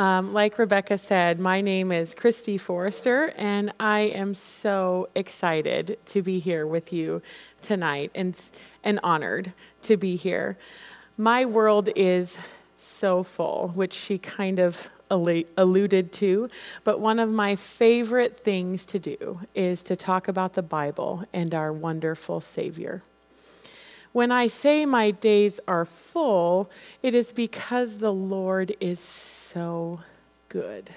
Um, like Rebecca said, my name is Christy Forrester, and I am so excited to be here with you tonight and, and honored to be here. My world is so full, which she kind of alluded to, but one of my favorite things to do is to talk about the Bible and our wonderful Savior. When I say my days are full, it is because the Lord is so good.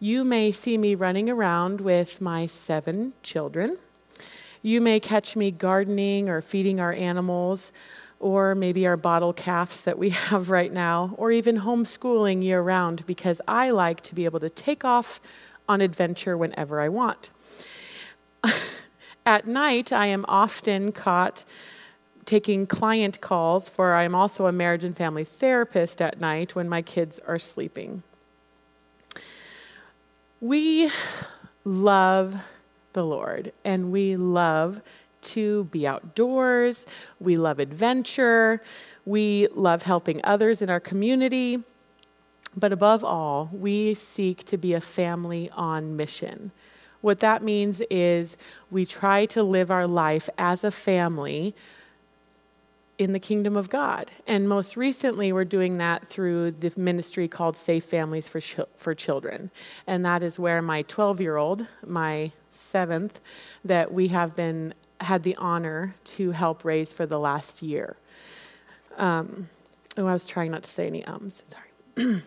You may see me running around with my seven children. You may catch me gardening or feeding our animals, or maybe our bottle calves that we have right now, or even homeschooling year round because I like to be able to take off on adventure whenever I want. At night, I am often caught taking client calls, for I'm also a marriage and family therapist at night when my kids are sleeping. We love the Lord and we love to be outdoors, we love adventure, we love helping others in our community. But above all, we seek to be a family on mission. What that means is we try to live our life as a family in the kingdom of God. And most recently, we're doing that through the ministry called Safe Families for, Ch- for Children. And that is where my 12 year old, my seventh, that we have been had the honor to help raise for the last year. Um, oh, I was trying not to say any ums. Sorry.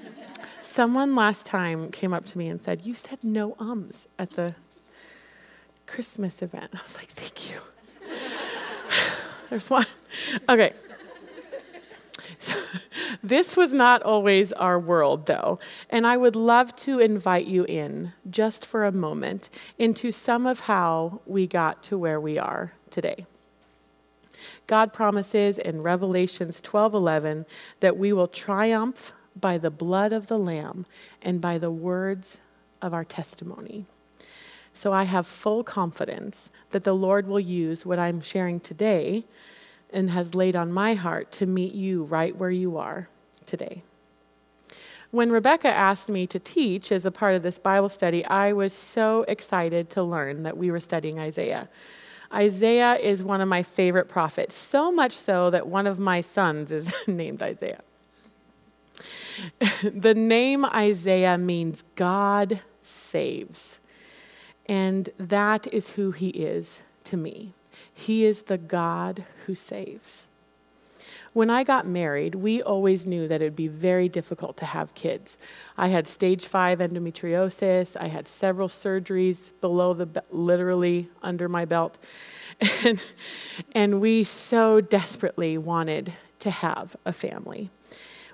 Someone last time came up to me and said, You said no ums at the Christmas event. I was like, Thank you. There's one. Okay. So, this was not always our world, though, and I would love to invite you in, just for a moment, into some of how we got to where we are today. God promises in Revelations 12:11 that we will triumph by the blood of the lamb and by the words of our testimony. So I have full confidence that the Lord will use what I'm sharing today and has laid on my heart to meet you right where you are today. When Rebecca asked me to teach as a part of this Bible study, I was so excited to learn that we were studying Isaiah. Isaiah is one of my favorite prophets, so much so that one of my sons is named Isaiah. the name Isaiah means God saves. And that is who he is to me. He is the God who saves. When I got married, we always knew that it would be very difficult to have kids. I had stage five endometriosis. I had several surgeries below the, literally under my belt. And, and we so desperately wanted to have a family.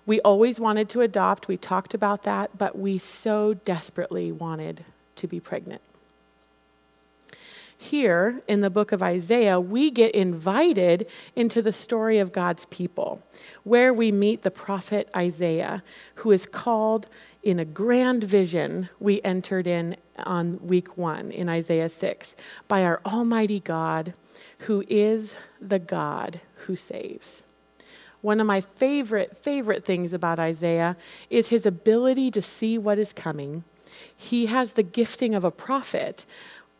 We always wanted to adopt. We talked about that, but we so desperately wanted to be pregnant here in the book of Isaiah, we get invited into the story of God's people, where we meet the prophet Isaiah, who is called in a grand vision we entered in on week one in Isaiah 6 by our Almighty God, who is the God who saves. One of my favorite, favorite things about Isaiah is his ability to see what is coming. He has the gifting of a prophet,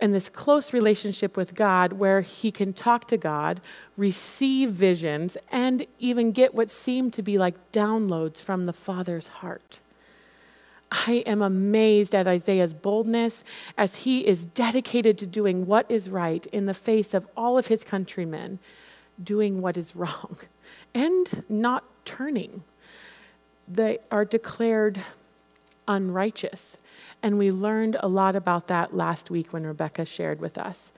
and this close relationship with God where he can talk to God, receive visions, and even get what seem to be like downloads from the Father's heart. I am amazed at Isaiah's boldness as he is dedicated to doing what is right in the face of all of his countrymen, doing what is wrong, and not turning. They are declared unrighteous and we learned a lot about that last week when Rebecca shared with us.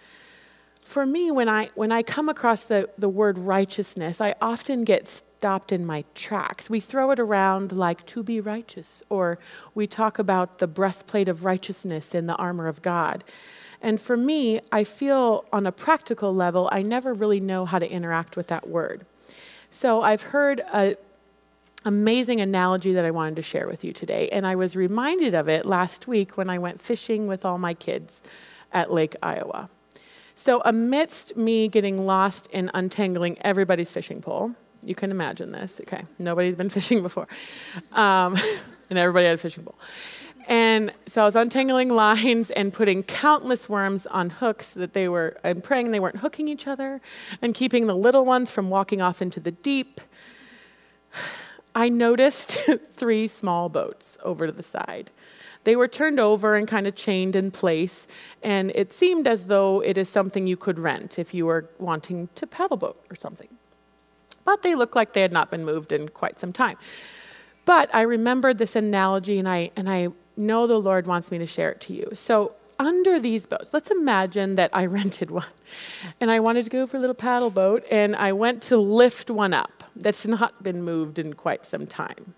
For me, when I, when I come across the, the word righteousness, I often get stopped in my tracks. We throw it around like to be righteous, or we talk about the breastplate of righteousness in the armor of God. And for me, I feel on a practical level, I never really know how to interact with that word. So I've heard a, amazing analogy that I wanted to share with you today. And I was reminded of it last week when I went fishing with all my kids at Lake Iowa. So, amidst me getting lost in untangling everybody's fishing pole, You can imagine this. Okay, nobody's been fishing before, um, and everybody had a fishing pole. And so I was untangling lines and putting countless worms on hooks that they were, and praying they weren't hooking each other, and keeping the little ones from walking off into the deep. I noticed three small boats over to the side. They were turned over and kind of chained in place, and it seemed as though it is something you could rent if you were wanting to paddle boat or something. But they looked like they had not been moved in quite some time. But I remembered this analogy, and I, and I know the Lord wants me to share it to you. So, under these boats, let's imagine that I rented one and I wanted to go for a little paddle boat, and I went to lift one up that's not been moved in quite some time.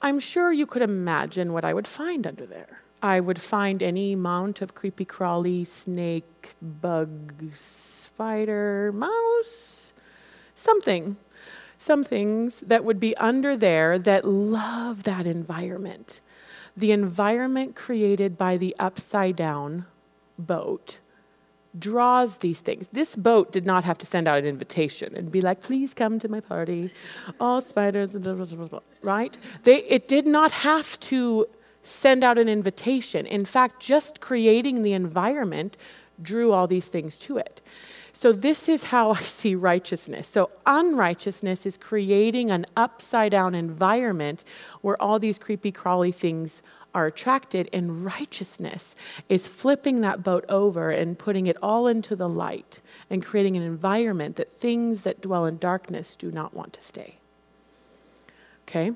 I'm sure you could imagine what I would find under there. I would find any amount of creepy crawly, snake, bug, spider, mouse, something. Some things that would be under there that love that environment the environment created by the upside down boat draws these things. This boat did not have to send out an invitation and be like, please come to my party, all spiders, blah, blah, blah, right? They, it did not have to send out an invitation. In fact, just creating the environment drew all these things to it. So, this is how I see righteousness. So, unrighteousness is creating an upside down environment where all these creepy, crawly things are attracted, and righteousness is flipping that boat over and putting it all into the light and creating an environment that things that dwell in darkness do not want to stay. Okay?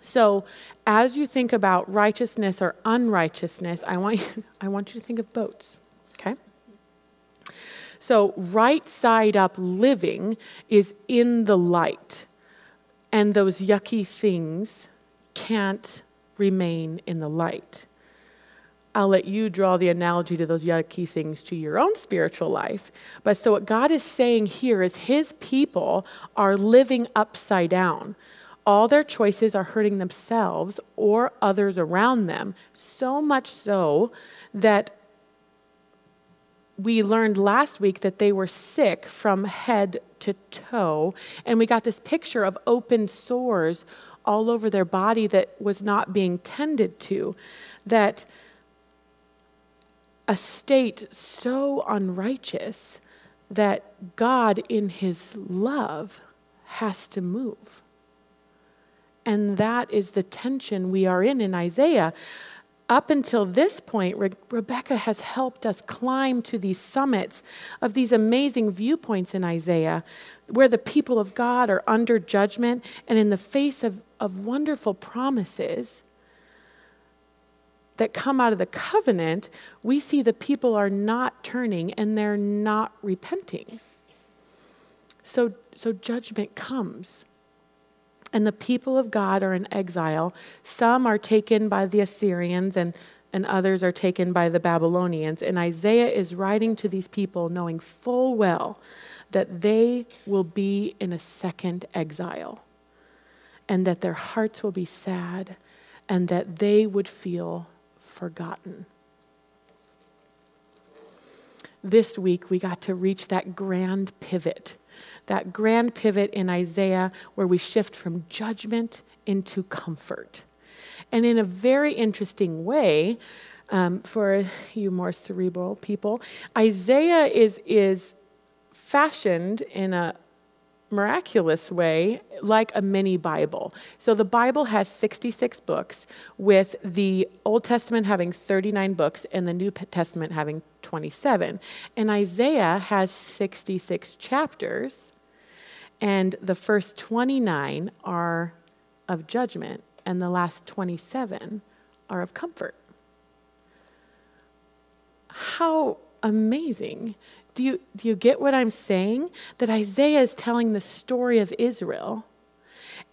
So, as you think about righteousness or unrighteousness, I want you, I want you to think of boats. Okay? So, right side up living is in the light, and those yucky things can't remain in the light. I'll let you draw the analogy to those yucky things to your own spiritual life. But so, what God is saying here is His people are living upside down. All their choices are hurting themselves or others around them, so much so that we learned last week that they were sick from head to toe, and we got this picture of open sores all over their body that was not being tended to. That a state so unrighteous that God, in His love, has to move. And that is the tension we are in in Isaiah up until this point, Re- Rebecca has helped us climb to these summits of these amazing viewpoints in Isaiah, where the people of God are under judgment and in the face of, of wonderful promises that come out of the covenant, we see the people are not turning and they're not repenting. So, so judgment comes and the people of God are in exile. Some are taken by the Assyrians, and, and others are taken by the Babylonians. And Isaiah is writing to these people knowing full well that they will be in a second exile, and that their hearts will be sad, and that they would feel forgotten. This week, we got to reach that grand pivot that grand pivot in Isaiah where we shift from judgment into comfort. And in a very interesting way, um, for you more cerebral people, Isaiah is, is fashioned in a miraculous way like a mini Bible. So the Bible has 66 books, with the Old Testament having 39 books and the New Testament having 27. And Isaiah has 66 chapters and the first 29 are of judgment, and the last 27 are of comfort. How amazing. Do you, do you get what I'm saying? That Isaiah is telling the story of Israel,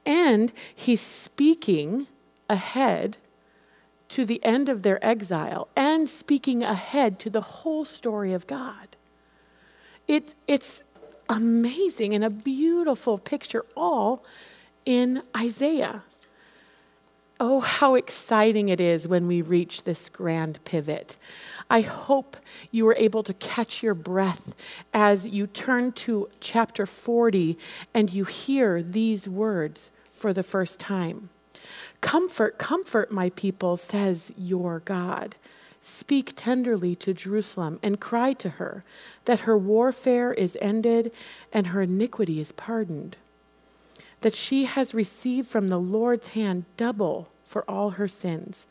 and he's speaking ahead to the end of their exile and speaking ahead to the whole story of God. It, it's, amazing and a beautiful picture all in Isaiah. Oh, how exciting it is when we reach this grand pivot. I hope you were able to catch your breath as you turn to chapter 40 and you hear these words for the first time. Comfort, comfort, my people, says your God. Speak tenderly to Jerusalem and cry to her that her warfare is ended and her iniquity is pardoned that she has received from the Lord's hand double for all her sins.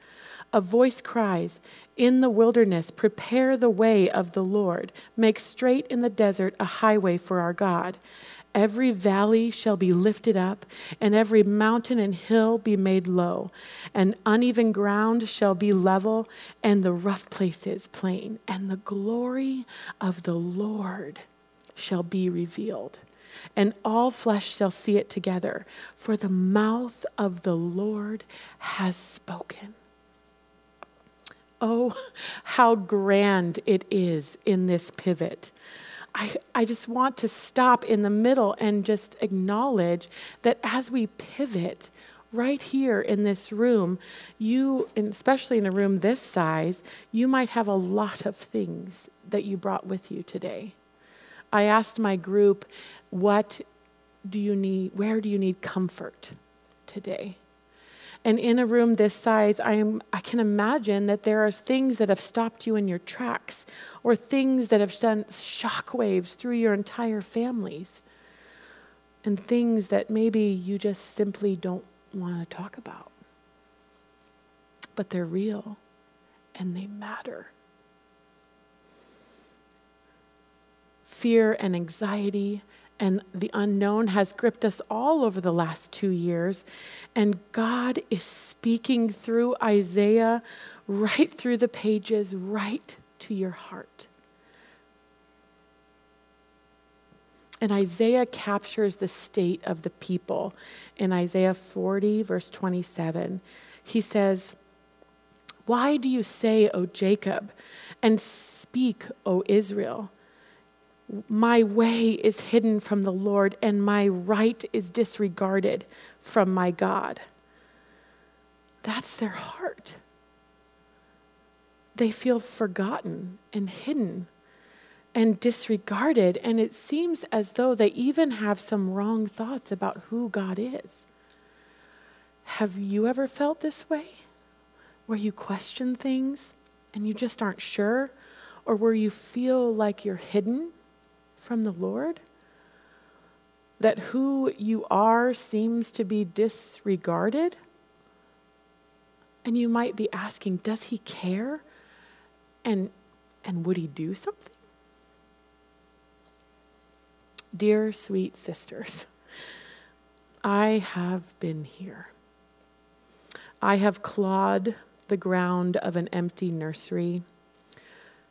A voice cries, In the wilderness, prepare the way of the Lord, make straight in the desert a highway for our God. Every valley shall be lifted up, and every mountain and hill be made low, and uneven ground shall be level, and the rough places plain, and the glory of the Lord shall be revealed and all flesh shall see it together, for the mouth of the Lord has spoken. Oh, how grand it is in this pivot. I, I just want to stop in the middle and just acknowledge that as we pivot, right here in this room, you, especially in a room this size, you might have a lot of things that you brought with you today. I asked my group, what do you need, where do you need comfort today? And in a room this size, I, am, I can imagine that there are things that have stopped you in your tracks or things that have sent shockwaves through your entire families and things that maybe you just simply don't want to talk about. But they're real and they matter. fear and anxiety and the unknown has gripped us all over the last two years. And God is speaking through Isaiah right through the pages, right to your heart. And Isaiah captures the state of the people in Isaiah 40, verse 27. He says, Why do you say, O Jacob, and speak, O Israel? My way is hidden from the Lord and my right is disregarded from my God. That's their heart. They feel forgotten and hidden and disregarded, and it seems as though they even have some wrong thoughts about who God is. Have you ever felt this way? Where you question things and you just aren't sure? Or where you feel like you're hidden from the Lord? That who you are seems to be disregarded? And you might be asking, does he care? And, and would he do something? Dear sweet sisters, I have been here. I have clawed the ground of an empty nursery,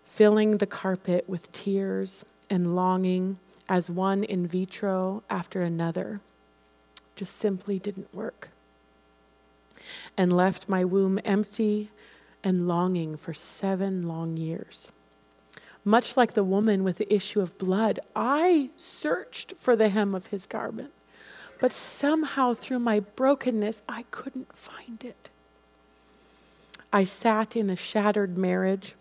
filling the carpet with tears and longing as one in vitro after another just simply didn't work. And left my womb empty and longing for seven long years. Much like the woman with the issue of blood, I searched for the hem of his garment, but somehow through my brokenness, I couldn't find it. I sat in a shattered marriage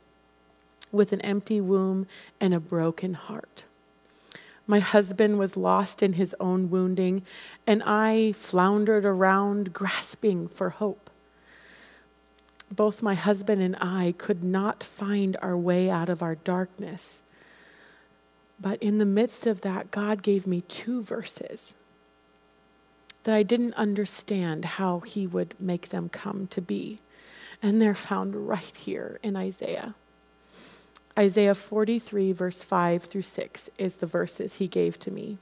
with an empty womb and a broken heart. My husband was lost in his own wounding, and I floundered around grasping for hope. Both my husband and I could not find our way out of our darkness. But in the midst of that, God gave me two verses that I didn't understand how He would make them come to be. And they're found right here in Isaiah. Isaiah 43, verse 5 through 6 is the verses he gave to me.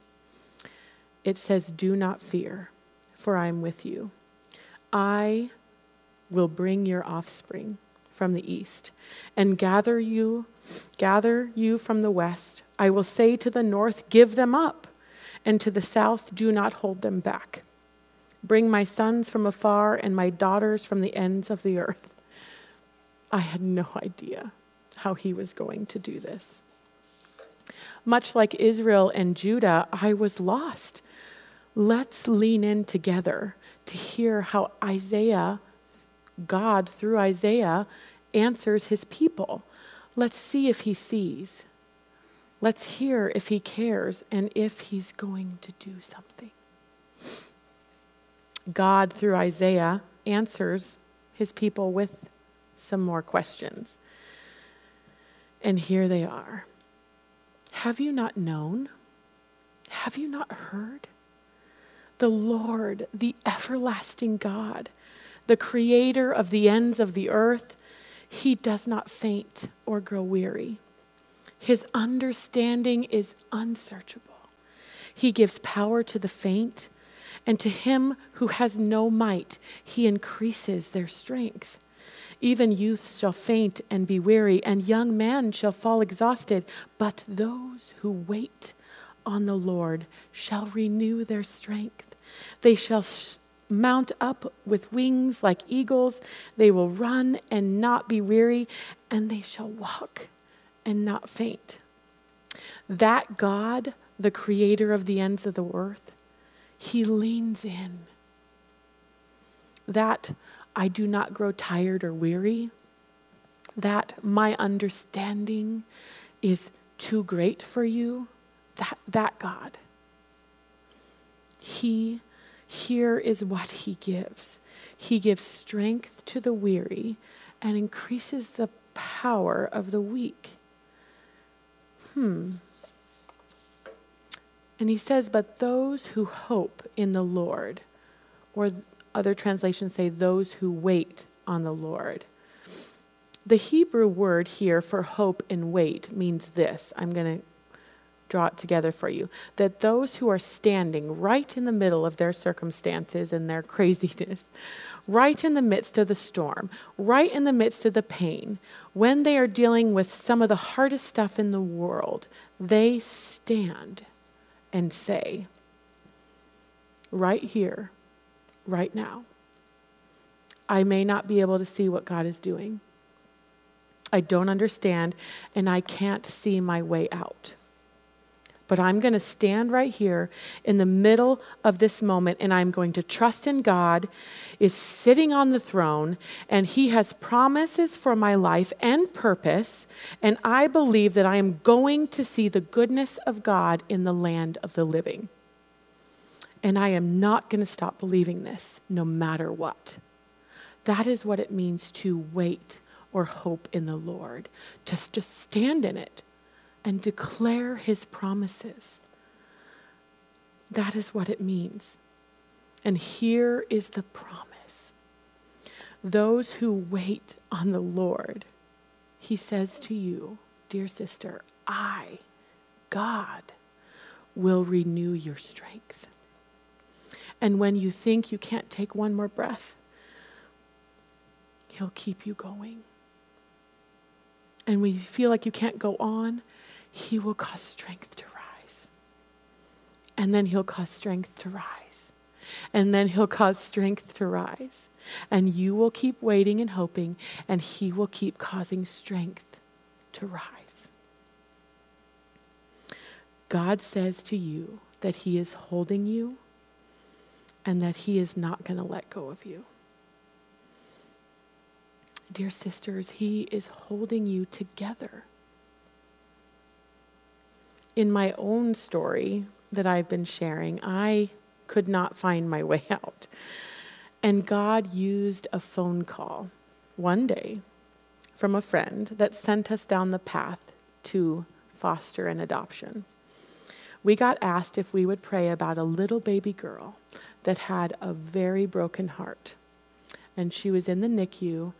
It says, Do not fear, for I am with you. I will bring your offspring from the east and gather you gather you from the west i will say to the north give them up and to the south do not hold them back bring my sons from afar and my daughters from the ends of the earth i had no idea how he was going to do this. Much like Israel and Judah, I was lost. Let's lean in together to hear how Isaiah God, through Isaiah, answers his people. Let's see if he sees. Let's hear if he cares and if he's going to do something. God, through Isaiah, answers his people with some more questions. And here they are Have you not known? Have you not heard? The Lord, the everlasting God, the creator of the ends of the earth, he does not faint or grow weary. His understanding is unsearchable. He gives power to the faint, and to him who has no might, he increases their strength. Even youths shall faint and be weary, and young men shall fall exhausted. But those who wait on the Lord shall renew their strength. They shall mount up with wings like eagles. They will run and not be weary, and they shall walk and not faint. That God, the creator of the ends of the earth, he leans in. That I do not grow tired or weary. That my understanding is too great for you. That, that God. He, here is what He gives He gives strength to the weary and increases the power of the weak. Hmm. And he says, But those who hope in the Lord, or other translations say, those who wait on the Lord. The Hebrew word here for hope and wait means this. I'm going to draw it together for you. That those who are standing right in the middle of their circumstances and their craziness, right in the midst of the storm, right in the midst of the pain, when they are dealing with some of the hardest stuff in the world, they stand and say, right here, right now, I may not be able to see what God is doing. I don't understand, and I can't see my way out. But I'm going to stand right here in the middle of this moment and I'm going to trust in God is sitting on the throne and he has promises for my life and purpose and I believe that I am going to see the goodness of God in the land of the living. And I am not going to stop believing this no matter what. That is what it means to wait or hope in the Lord. Just just stand in it and declare his promises. That is what it means. And here is the promise those who wait on the Lord, he says to you, dear sister, I, God, will renew your strength. And when you think you can't take one more breath, He'll keep you going. And when you feel like you can't go on, he will cause strength to rise. And then He'll cause strength to rise. And then He'll cause strength to rise. And you will keep waiting and hoping, and He will keep causing strength to rise. God says to you that He is holding you and that He is not going to let go of you. Dear sisters, He is holding you together in my own story that I've been sharing, I could not find my way out. And God used a phone call one day from a friend that sent us down the path to foster and adoption. We got asked if we would pray about a little baby girl that had a very broken heart. And she was in the NICU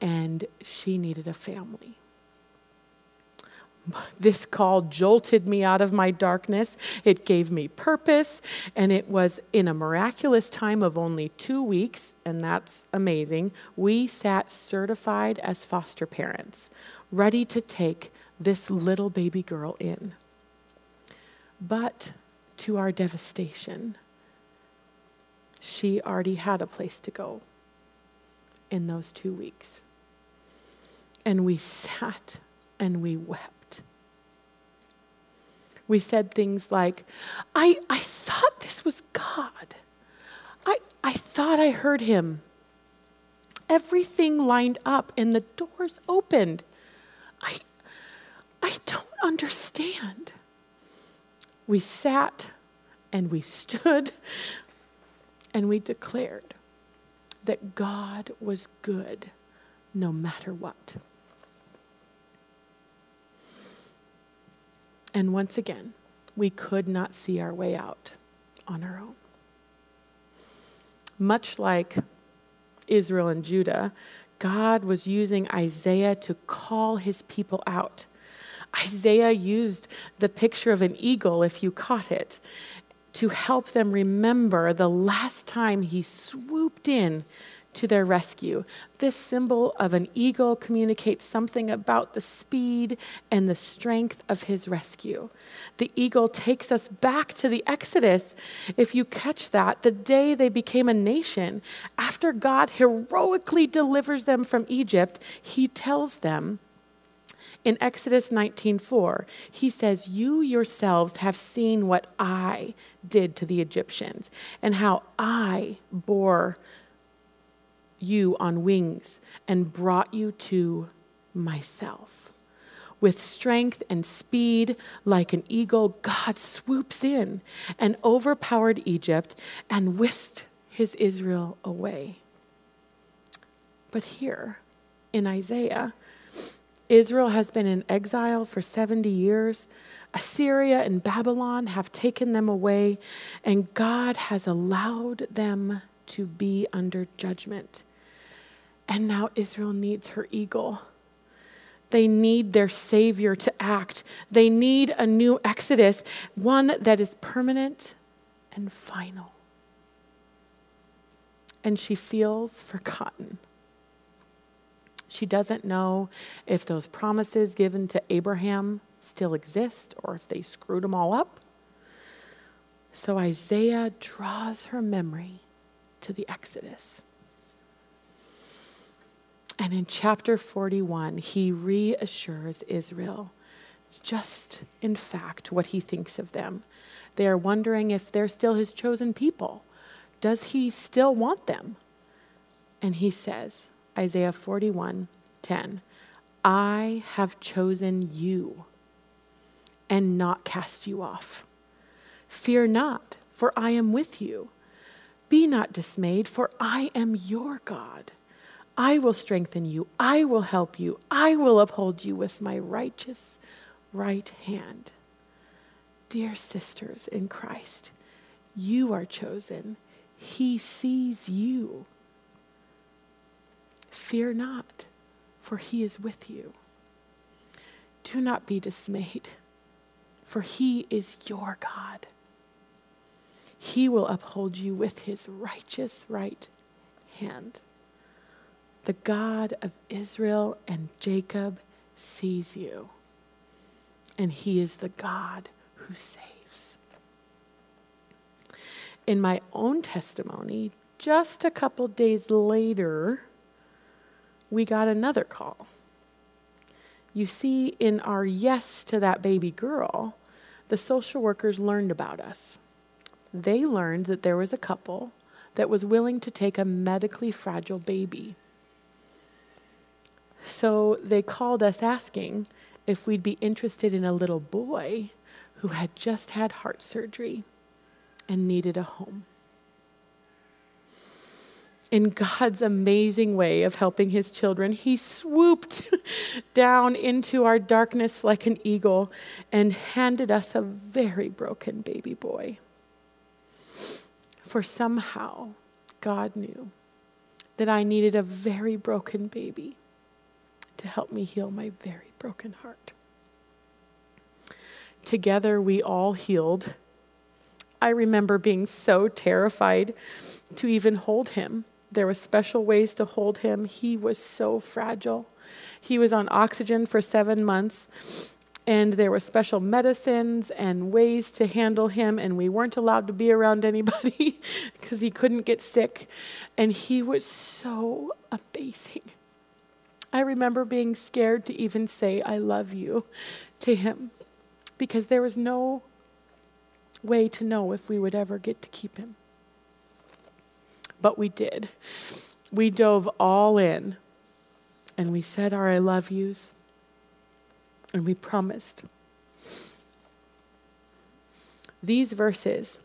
and she needed a family. This call jolted me out of my darkness. It gave me purpose, and it was in a miraculous time of only two weeks, and that's amazing. We sat certified as foster parents, ready to take this little baby girl in. But to our devastation, she already had a place to go in those two weeks. And we sat and we wept we said things like, I, I thought this was God. I, I thought I heard him. everything lined up and the doors opened. I, I don't understand. We sat and we stood and we declared that God was good no matter what. And once again, we could not see our way out on our own. Much like Israel and Judah, God was using Isaiah to call his people out. Isaiah used the picture of an eagle, if you caught it, to help them remember the last time he swooped in to their rescue. This symbol of an eagle communicates something about the speed and the strength of his rescue. The eagle takes us back to the Exodus. If you catch that, the day they became a nation, after God heroically delivers them from Egypt, he tells them, in Exodus 19:4, he says, "You yourselves have seen what I did to the Egyptians and how I bore you on wings and brought you to myself. With strength and speed, like an eagle, God swoops in and overpowered Egypt and whisked his Israel away. But here in Isaiah, Israel has been in exile for 70 years. Assyria and Babylon have taken them away, and God has allowed them to be under judgment. And now Israel needs her eagle. They need their Savior to act. They need a new Exodus, one that is permanent and final. And she feels forgotten. She doesn't know if those promises given to Abraham still exist or if they screwed them all up. So Isaiah draws her memory to the Exodus. And in chapter 41, he reassures Israel just, in fact, what he thinks of them. They are wondering if they're still his chosen people. Does he still want them? And he says, Isaiah 41 10, I have chosen you and not cast you off. Fear not, for I am with you. Be not dismayed, for I am your God. I will strengthen you. I will help you. I will uphold you with my righteous right hand. Dear sisters in Christ, you are chosen. He sees you. Fear not, for he is with you. Do not be dismayed, for he is your God. He will uphold you with his righteous right hand. The God of Israel and Jacob sees you, and he is the God who saves. In my own testimony, just a couple days later, we got another call. You see, in our yes to that baby girl, the social workers learned about us. They learned that there was a couple that was willing to take a medically fragile baby so they called us asking if we'd be interested in a little boy who had just had heart surgery and needed a home. In God's amazing way of helping his children, he swooped down into our darkness like an eagle and handed us a very broken baby boy. For somehow, God knew that I needed a very broken baby to help me heal my very broken heart. Together, we all healed. I remember being so terrified to even hold him. There were special ways to hold him. He was so fragile. He was on oxygen for seven months, and there were special medicines and ways to handle him, and we weren't allowed to be around anybody because he couldn't get sick. And he was so amazing. I remember being scared to even say, I love you to him because there was no way to know if we would ever get to keep him. But we did. we dove all in and we said our I love yous and we promised. These verses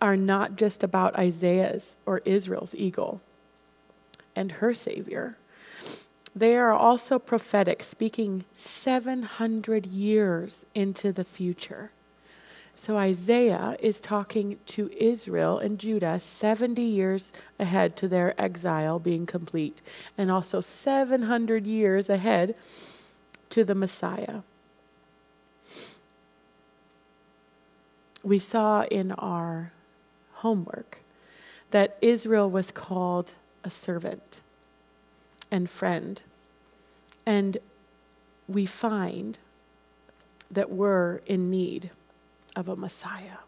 are not just about Isaiah's or Israel's eagle and her Savior. They are also prophetic, speaking 700 years into the future. So Isaiah is talking to Israel and Judah 70 years ahead to their exile being complete, and also 700 years ahead to the Messiah. We saw in our homework that Israel was called a servant and friend. And we find that we're in need of a Messiah.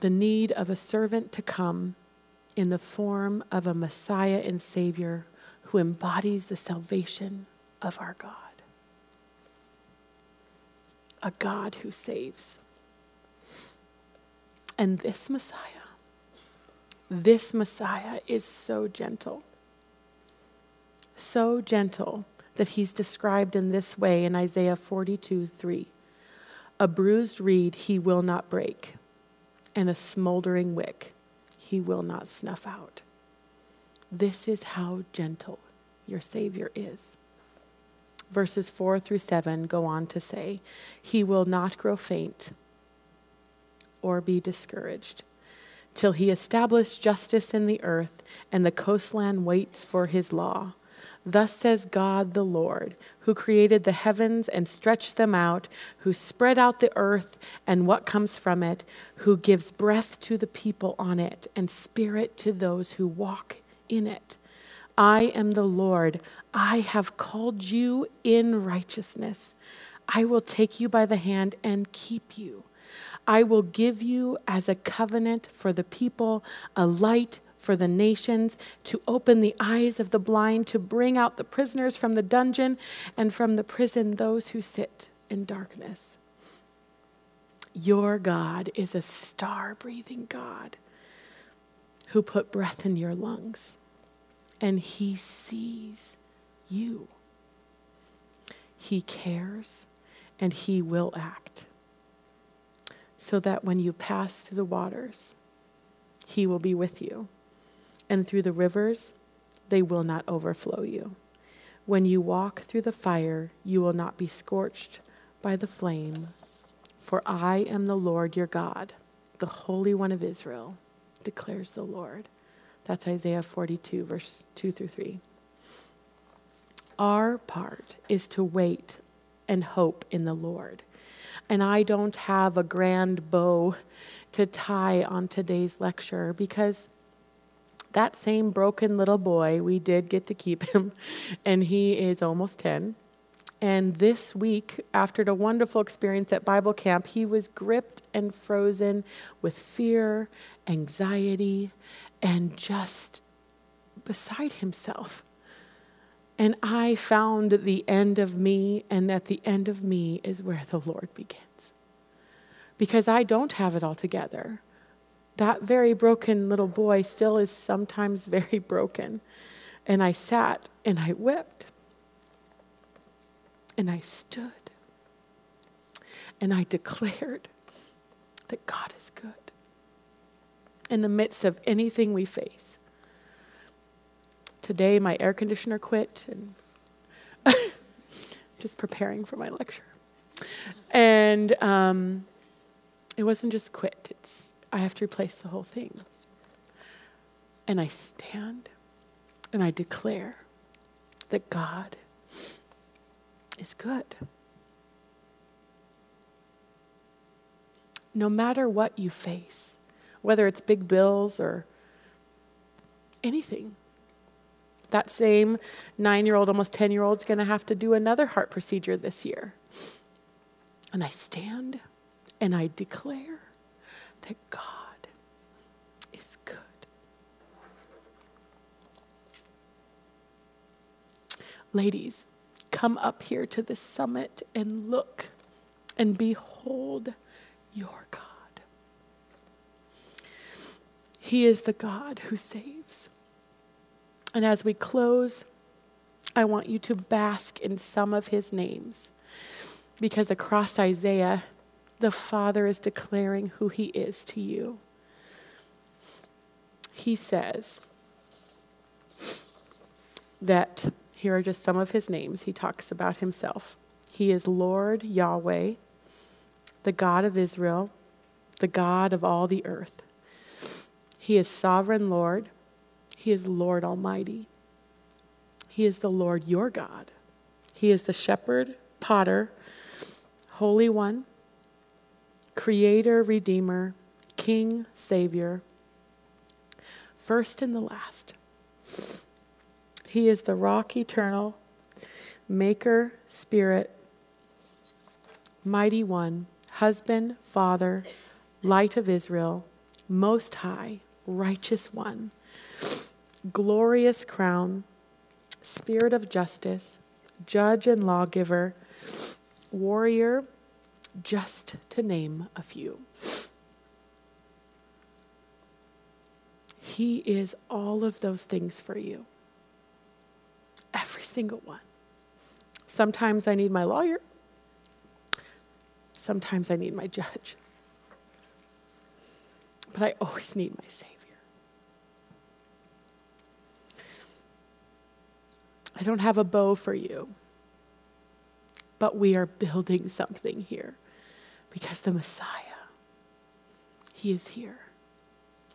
The need of a servant to come in the form of a Messiah and Savior who embodies the salvation of our God. A God who saves. And this Messiah, this Messiah is so gentle. So gentle that he's described in this way in Isaiah 42 3. A bruised reed he will not break, and a smoldering wick he will not snuff out. This is how gentle your Savior is. Verses 4 through 7 go on to say, He will not grow faint or be discouraged till he establish justice in the earth, and the coastland waits for his law. Thus says God the Lord, who created the heavens and stretched them out, who spread out the earth and what comes from it, who gives breath to the people on it and spirit to those who walk in it. I am the Lord. I have called you in righteousness. I will take you by the hand and keep you. I will give you as a covenant for the people, a light for the nations, to open the eyes of the blind, to bring out the prisoners from the dungeon, and from the prison those who sit in darkness. Your God is a star breathing God who put breath in your lungs, and He sees you. He cares, and He will act, so that when you pass through the waters, He will be with you and through the rivers, they will not overflow you. When you walk through the fire, you will not be scorched by the flame. For I am the Lord your God, the Holy One of Israel, declares the Lord. That's Isaiah 42, verse 2 through 3. Our part is to wait and hope in the Lord. And I don't have a grand bow to tie on today's lecture because that same broken little boy, we did get to keep him, and he is almost 10. And this week, after the wonderful experience at Bible camp, he was gripped and frozen with fear, anxiety, and just beside himself. And I found the end of me, and at the end of me is where the Lord begins. Because I don't have it all together that very broken little boy still is sometimes very broken. And I sat and I wept. And I stood. And I declared that God is good in the midst of anything we face. Today, my air conditioner quit, and just preparing for my lecture. And um, it wasn't just quit, it's I have to replace the whole thing. And I stand and I declare that God is good. No matter what you face, whether it's big bills or anything, that same nine year old, almost 10 year old is going to have to do another heart procedure this year. And I stand and I declare that God is good. Ladies, come up here to the summit and look and behold your God. He is the God who saves. And as we close, I want you to bask in some of his names because across Isaiah, the Father is declaring who he is to you. He says that here are just some of his names. He talks about himself. He is Lord Yahweh, the God of Israel, the God of all the earth. He is sovereign Lord. He is Lord Almighty. He is the Lord your God. He is the shepherd, potter, Holy One, Creator, Redeemer, King, Savior, first and the last. He is the rock eternal, Maker, Spirit, Mighty One, Husband, Father, Light of Israel, Most High, Righteous One, Glorious Crown, Spirit of Justice, Judge and Lawgiver warrior, just to name a few. He is all of those things for you. Every single one. Sometimes I need my lawyer. Sometimes I need my judge. But I always need my Savior. I don't have a bow for you but we are building something here because the Messiah, He is here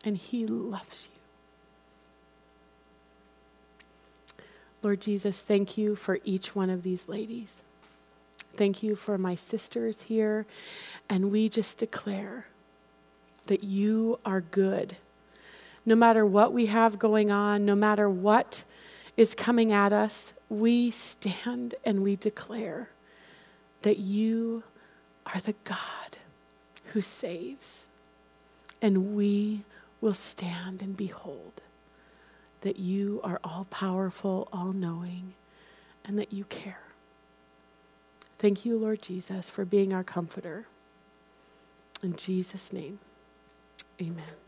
and He loves you. Lord Jesus, thank you for each one of these ladies. Thank you for my sisters here. And we just declare that you are good. No matter what we have going on, no matter what is coming at us, we stand and we declare that you are the God who saves. And we will stand and behold that you are all powerful, all knowing, and that you care. Thank you, Lord Jesus, for being our comforter. In Jesus' name, amen.